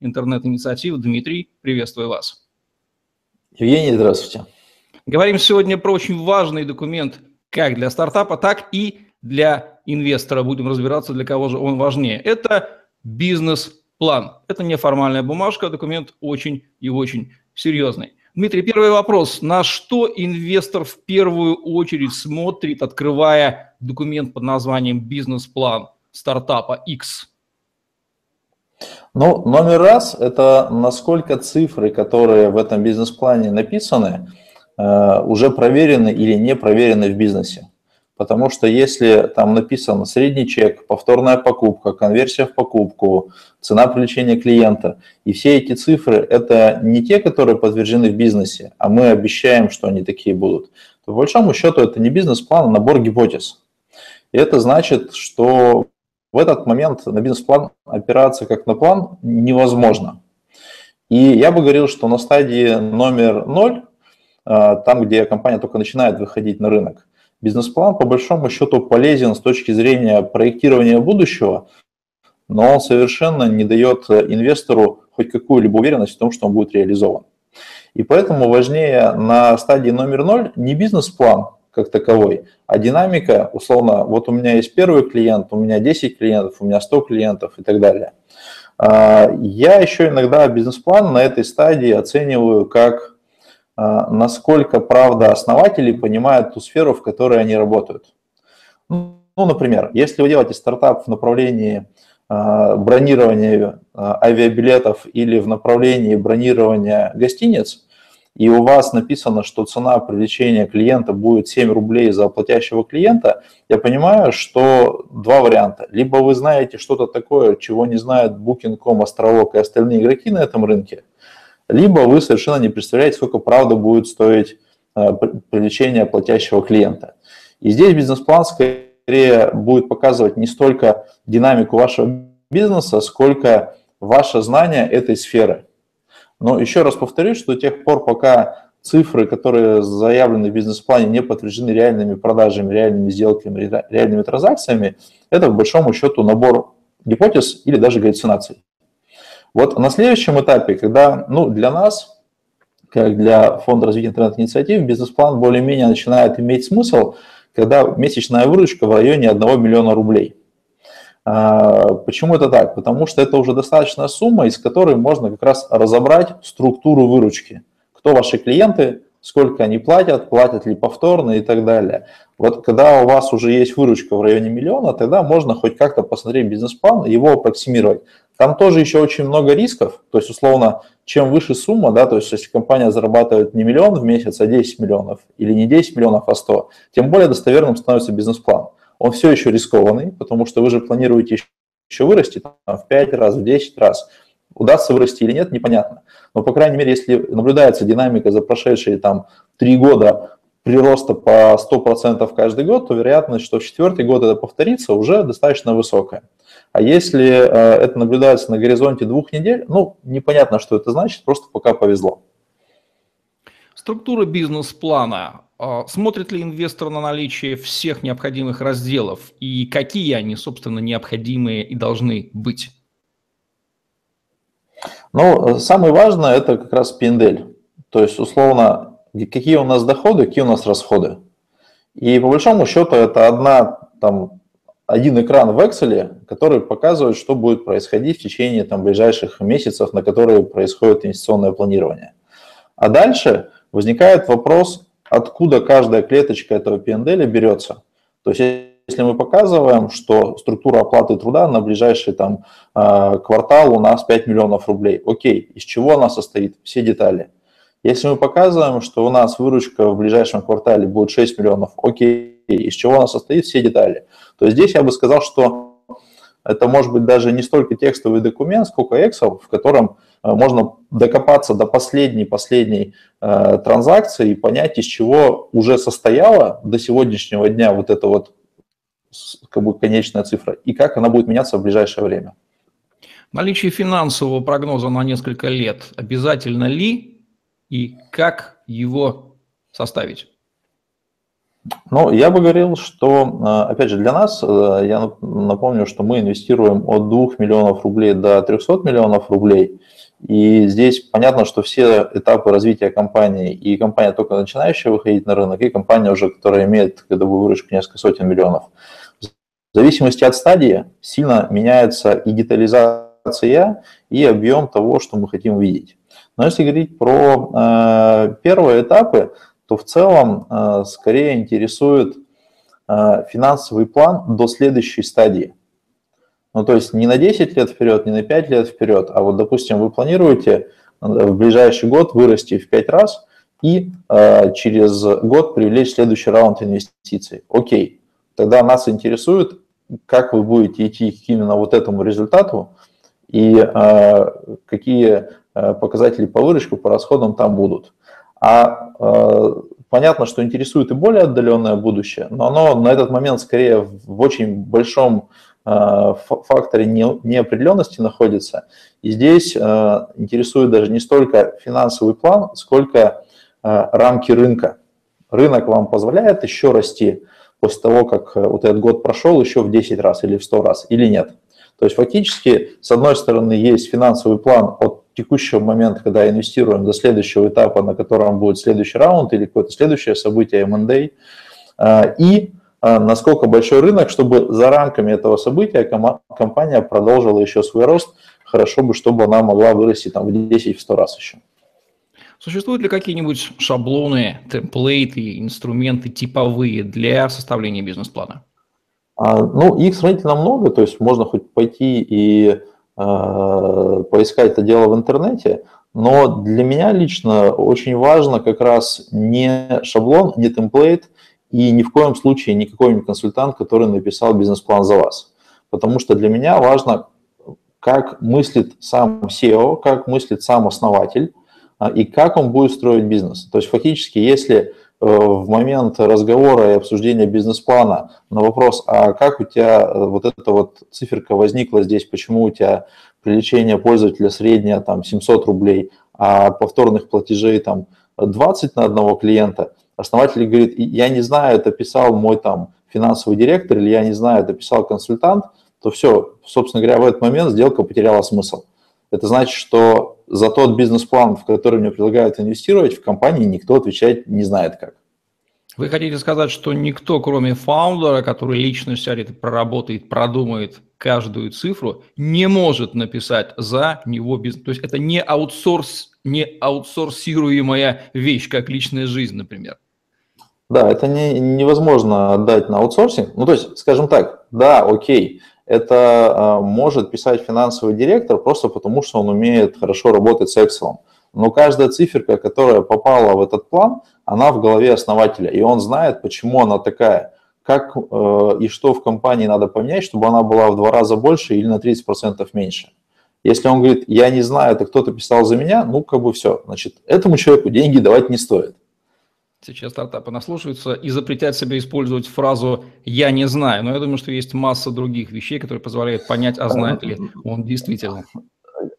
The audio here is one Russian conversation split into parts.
интернет-инициативы. Дмитрий, приветствую вас. Евгений, здравствуйте. Говорим сегодня про очень важный документ как для стартапа, так и для инвестора. Будем разбираться, для кого же он важнее. Это бизнес-план. Это неформальная бумажка, документ очень и очень серьезный. Дмитрий, первый вопрос. На что инвестор в первую очередь смотрит, открывая документ под названием «Бизнес-план стартапа X»? Ну, номер раз – это насколько цифры, которые в этом бизнес-плане написаны, э, уже проверены или не проверены в бизнесе. Потому что если там написано средний чек, повторная покупка, конверсия в покупку, цена привлечения клиента, и все эти цифры – это не те, которые подтверждены в бизнесе, а мы обещаем, что они такие будут, то по большому счету это не бизнес-план, а набор гипотез. И это значит, что в этот момент на бизнес-план опираться как на план невозможно. И я бы говорил, что на стадии номер ноль, э, там, где компания только начинает выходить на рынок, бизнес-план по большому счету полезен с точки зрения проектирования будущего, но он совершенно не дает инвестору хоть какую-либо уверенность в том, что он будет реализован. И поэтому важнее на стадии номер ноль не бизнес-план, как таковой, а динамика, условно, вот у меня есть первый клиент, у меня 10 клиентов, у меня 100 клиентов и так далее. А, я еще иногда бизнес-план на этой стадии оцениваю как а, насколько, правда, основатели понимают ту сферу, в которой они работают. Ну, например, если вы делаете стартап в направлении а, бронирования авиабилетов или в направлении бронирования гостиниц, и у вас написано, что цена привлечения клиента будет 7 рублей за платящего клиента, я понимаю, что два варианта. Либо вы знаете что-то такое, чего не знают Booking.com, Астролог и остальные игроки на этом рынке, либо вы совершенно не представляете, сколько правда будет стоить э, привлечение платящего клиента. И здесь бизнес-план скорее будет показывать не столько динамику вашего бизнеса, сколько ваше знание этой сферы. Но еще раз повторюсь, что до тех пор, пока цифры, которые заявлены в бизнес-плане, не подтверждены реальными продажами, реальными сделками, реальными транзакциями, это, по большому счету, набор гипотез или даже галлюцинаций. Вот на следующем этапе, когда ну, для нас, как для Фонда развития интернет-инициатив, бизнес-план более-менее начинает иметь смысл, когда месячная выручка в районе 1 миллиона рублей – почему это так? Потому что это уже достаточная сумма, из которой можно как раз разобрать структуру выручки. Кто ваши клиенты, сколько они платят, платят ли повторно и так далее. Вот когда у вас уже есть выручка в районе миллиона, тогда можно хоть как-то посмотреть бизнес-план и его аппроксимировать. Там тоже еще очень много рисков, то есть условно, чем выше сумма, да, то есть если компания зарабатывает не миллион в месяц, а 10 миллионов, или не 10 миллионов, а 100, тем более достоверным становится бизнес-план он все еще рискованный, потому что вы же планируете еще вырасти там, в 5 раз, в 10 раз. Удастся вырасти или нет, непонятно. Но, по крайней мере, если наблюдается динамика за прошедшие там 3 года прироста по 100% каждый год, то вероятность, что в четвертый год это повторится, уже достаточно высокая. А если э, это наблюдается на горизонте двух недель, ну, непонятно, что это значит, просто пока повезло. Структура бизнес-плана а, смотрит ли инвестор на наличие всех необходимых разделов и какие они, собственно, необходимые и должны быть? Ну, самое важное – это как раз пиндель. То есть, условно, какие у нас доходы, какие у нас расходы. И по большому счету это одна, там, один экран в Excel, который показывает, что будет происходить в течение там, ближайших месяцев, на которые происходит инвестиционное планирование. А дальше возникает вопрос, откуда каждая клеточка этого PNL берется. То есть если мы показываем, что структура оплаты труда на ближайший там, а, квартал у нас 5 миллионов рублей, окей, из чего она состоит, все детали. Если мы показываем, что у нас выручка в ближайшем квартале будет 6 миллионов, окей, из чего она состоит, все детали. То есть здесь я бы сказал, что это может быть даже не столько текстовый документ, сколько Excel, в котором э, можно докопаться до последней-последней э, транзакции и понять, из чего уже состояла до сегодняшнего дня вот эта вот как бы конечная цифра, и как она будет меняться в ближайшее время. Наличие финансового прогноза на несколько лет обязательно ли и как его составить? Ну, я бы говорил, что, э, опять же, для нас, э, я напомню, что мы инвестируем от 2 миллионов рублей до 300 миллионов рублей, и здесь понятно, что все этапы развития компании, и компания только начинающая выходить на рынок, и компания уже, которая имеет годовую выручку несколько сотен миллионов. В зависимости от стадии сильно меняется и детализация, и объем того, что мы хотим увидеть. Но если говорить про э, первые этапы, то в целом э, скорее интересует э, финансовый план до следующей стадии. Ну, то есть не на 10 лет вперед, не на 5 лет вперед, а вот, допустим, вы планируете э, в ближайший год вырасти в 5 раз и через год привлечь следующий раунд инвестиций. Окей, тогда нас интересует, как вы будете идти к именно вот этому результату и какие показатели по выручку, по расходам там будут. А э, понятно, что интересует и более отдаленное будущее, но оно на этот момент скорее в очень большом э, факторе неопределенности находится. И здесь э, интересует даже не столько финансовый план, сколько рамки рынка. Рынок вам позволяет еще расти после того, как вот этот год прошел еще в 10 раз или в 100 раз, или нет. То есть фактически, с одной стороны, есть финансовый план от текущего момента, когда инвестируем до следующего этапа, на котором будет следующий раунд или какое-то следующее событие M&A, а, и а, насколько большой рынок, чтобы за рамками этого события компания продолжила еще свой рост, хорошо бы, чтобы она могла вырасти там в 10-100 раз еще. Существуют ли какие-нибудь шаблоны, темплейты, инструменты типовые для составления бизнес-плана? А, ну, их сравнительно много, то есть можно хоть пойти и поискать это дело в интернете, но для меня лично очень важно как раз не шаблон, не темплейт и ни в коем случае не какой-нибудь консультант, который написал бизнес-план за вас. Потому что для меня важно, как мыслит сам SEO, как мыслит сам основатель а, и как он будет строить бизнес. То есть фактически, если Э, в момент разговора и обсуждения бизнес-плана на вопрос, а как у тебя э, вот эта вот циферка возникла здесь, почему у тебя привлечение пользователя среднее там 700 рублей, а повторных платежей там 20 на одного клиента, основатель говорит, я не знаю, это писал мой там финансовый директор или я не знаю, это писал консультант, то все, собственно говоря, в этот момент сделка потеряла смысл. Это значит, что за тот бизнес-план, в который мне предлагают инвестировать, в компании никто отвечать не знает как. Вы хотите сказать, что никто, кроме фаундера, который лично сядет, проработает, продумает каждую цифру, не может написать за него бизнес. То есть это не аутсорс, не аутсорсируемая вещь, как личная жизнь, например. Да, это не, невозможно отдать на аутсорсинг. Ну, то есть, скажем так, да, окей, это э, может писать финансовый директор просто потому, что он умеет хорошо работать с Excel. Но каждая циферка, которая попала в этот план, она в голове основателя, и он знает, почему она такая, как э, и что в компании надо поменять, чтобы она была в два раза больше или на 30% меньше. Если он говорит, я не знаю, это кто-то писал за меня, ну, как бы все. Значит, этому человеку деньги давать не стоит. Сейчас стартапы наслушаются и запретят себе использовать фразу «я не знаю». Но я думаю, что есть масса других вещей, которые позволяют понять, а знает ли он действительно.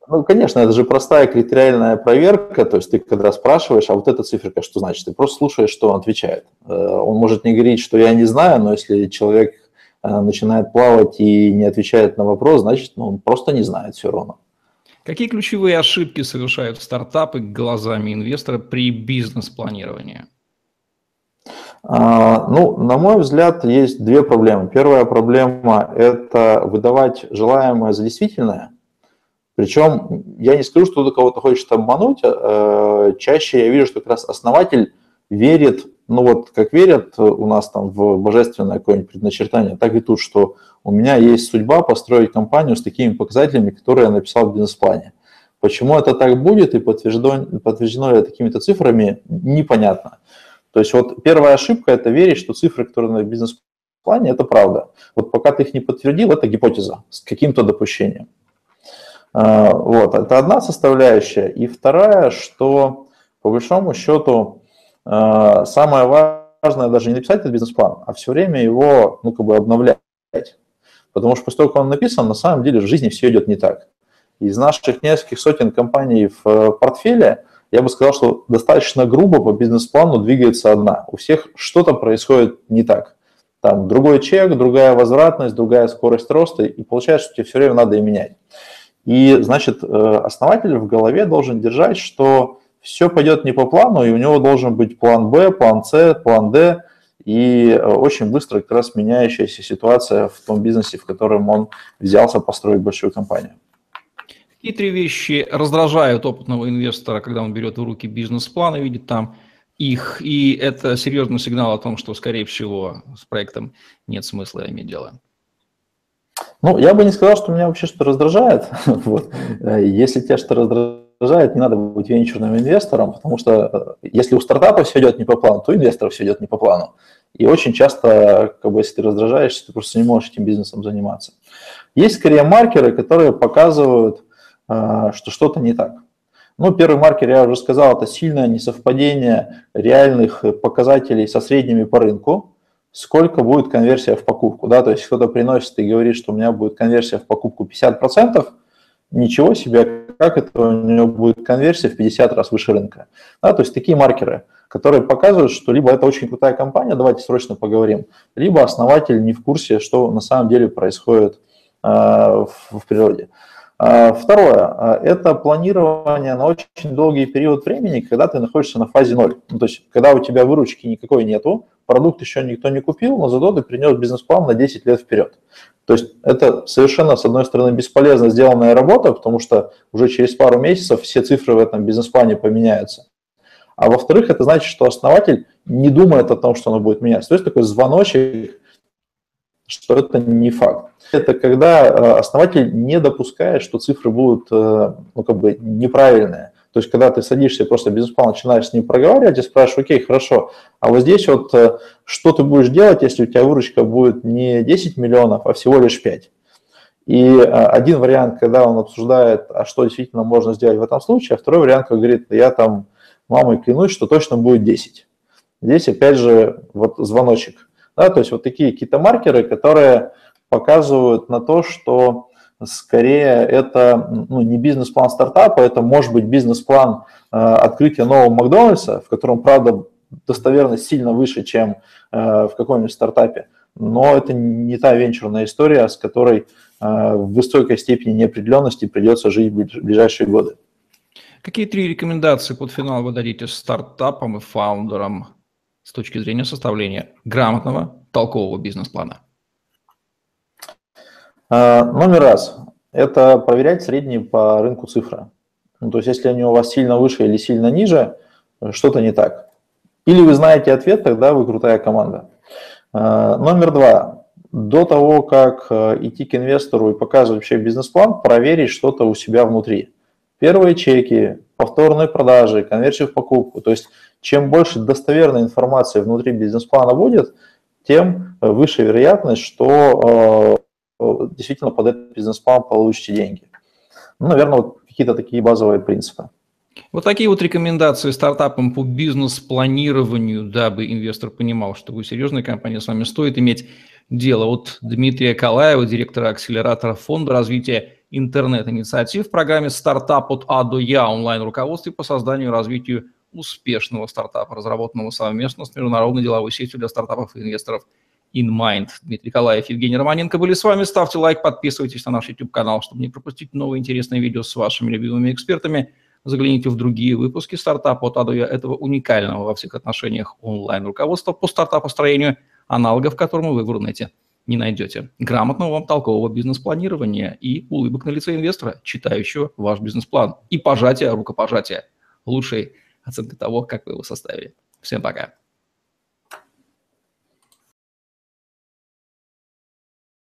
Ну, конечно, это же простая критериальная проверка, то есть ты когда спрашиваешь, а вот эта циферка что значит? Ты просто слушаешь, что он отвечает. Э, он может не говорить, что я не знаю, но если человек э, начинает плавать и не отвечает на вопрос, значит, ну, он просто не знает все равно. Какие ключевые ошибки совершают стартапы глазами инвестора при бизнес-планировании? А, ну, на мой взгляд, есть две проблемы. Первая проблема – это выдавать желаемое за действительное. Причем я не скажу, что кто-то кого-то хочет обмануть. А, э, чаще я вижу, что как раз основатель верит, ну вот как верят у нас там в божественное какое-нибудь предначертание, так и тут, что у меня есть судьба построить компанию с такими показателями, которые я написал в бизнес-плане. Почему это так будет и подтверждено, подтверждено ли это какими-то цифрами, непонятно. То есть вот первая ошибка – это верить, что цифры, которые на бизнес бизнес-плане, это правда. Вот пока ты их не подтвердил, это гипотеза с каким-то допущением. А, вот, это одна составляющая. И вторая, что по большому счету а, самое важное даже не написать этот бизнес-план, а все время его, ну, как бы обновлять. Потому что после того, как он написан, на самом деле в жизни все идет не так. Из наших нескольких сотен компаний в портфеле, я бы сказал, что достаточно грубо по бизнес-плану двигается одна. У всех что-то происходит не так. Там другой чек, другая возвратность, другая скорость роста, и получается, что тебе все время надо и менять. И, значит, э, основатель в голове должен держать, что все пойдет не по плану, и у него должен быть план Б, план С, план Д, и э, очень быстро как раз меняющаяся ситуация в том бизнесе, в котором он взялся построить большую компанию. Какие три вещи раздражают опытного инвестора, когда он берет в руки бизнес-план и видит там их, и это серьезный сигнал о том, что, скорее всего, с проектом нет смысла иметь дело? Ну, я бы не сказал, что меня вообще что-то раздражает. вот. Э, если тебя что-то раздражает, не надо быть венчурным инвестором, потому что э, если у стартапа все идет не по плану, то у инвесторов все идет не по плану. И очень часто, как бы, если ты раздражаешься, ты просто не можешь этим бизнесом заниматься. Есть скорее маркеры, которые показывают, что что-то не так. Ну, первый маркер, я уже сказал, это сильное несовпадение реальных показателей со средними по рынку сколько будет конверсия в покупку. Да? То есть кто-то приносит и говорит, что у меня будет конверсия в покупку 50%, ничего себе, как это у него будет конверсия в 50 раз выше рынка. Да? То есть такие маркеры, которые показывают, что либо это очень крутая компания, давайте срочно поговорим, либо основатель не в курсе, что на самом деле происходит э, в, в природе. А, второе а, – это планирование на очень долгий период времени, когда ты находишься на фазе ноль. Ну, то есть, когда у тебя выручки никакой нету, продукт еще никто не купил, но зато ты принес бизнес-план на 10 лет вперед. То есть это совершенно, с одной стороны, бесполезно сделанная работа, потому что уже через пару месяцев все цифры в этом бизнес-плане поменяются. А во-вторых, это значит, что основатель не думает о том, что оно будет меняться. То есть такой звоночек, что это не факт. Это когда э, основатель не допускает, что цифры будут э, ну, как бы неправильные. То есть, когда ты садишься и просто бизнес-план начинаешь с ним проговаривать и спрашиваешь, окей, хорошо, а вот здесь вот э, что ты будешь делать, если у тебя выручка будет не 10 миллионов, а всего лишь 5? И один вариант, когда он обсуждает, а что действительно можно сделать в этом случае, а второй вариант, как говорит, я там мамой клянусь, что точно будет 10. Здесь опять же вот звоночек да, то есть вот такие какие-то маркеры, которые показывают на то, что скорее это ну, не бизнес-план стартапа, это может быть бизнес-план э, открытия нового Макдональдса, в котором, правда, достоверность сильно выше, чем э, в каком-нибудь стартапе, но это не та венчурная история, с которой э, в высокой степени неопределенности придется жить в ближайшие годы. Какие три рекомендации под финал вы дадите стартапам и фаундерам с точки зрения составления грамотного, толкового бизнес-плана? А, номер раз – это проверять средние по рынку цифры. Ну, то есть, если они у вас сильно выше или сильно ниже, что-то не так. Или вы знаете ответ, тогда вы крутая команда. А, номер два. До того, как э, идти к инвестору и показывать вообще бизнес-план, проверить что-то у себя внутри. Первые чеки, повторные продажи, конверсию в покупку. То есть чем больше достоверной информации внутри бизнес-плана будет, тем выше вероятность, что э, действительно под этот бизнес-план получите деньги. Ну, наверное, вот какие-то такие базовые принципы. Вот такие вот рекомендации стартапам по бизнес-планированию, дабы инвестор понимал, что вы серьезная компания, с вами стоит иметь дело. От Дмитрия Калаева, директора акселератора фонда развития интернет-инициатив в программе «Стартап от А до Я» онлайн-руководстве по созданию и развитию успешного стартапа, разработанного совместно с международной деловой сетью для стартапов и инвесторов InMind. Дмитрий Николаев, Евгений Романенко были с вами. Ставьте лайк, подписывайтесь на наш YouTube-канал, чтобы не пропустить новые интересные видео с вашими любимыми экспертами. Загляните в другие выпуски стартапа от Адуя, этого уникального во всех отношениях онлайн-руководства по стартапостроению, аналогов которому вы в Рунете не найдете. Грамотного вам толкового бизнес-планирования и улыбок на лице инвестора, читающего ваш бизнес-план. И пожатия, рукопожатия. Лучшей оценка того, как вы его составили. Всем пока.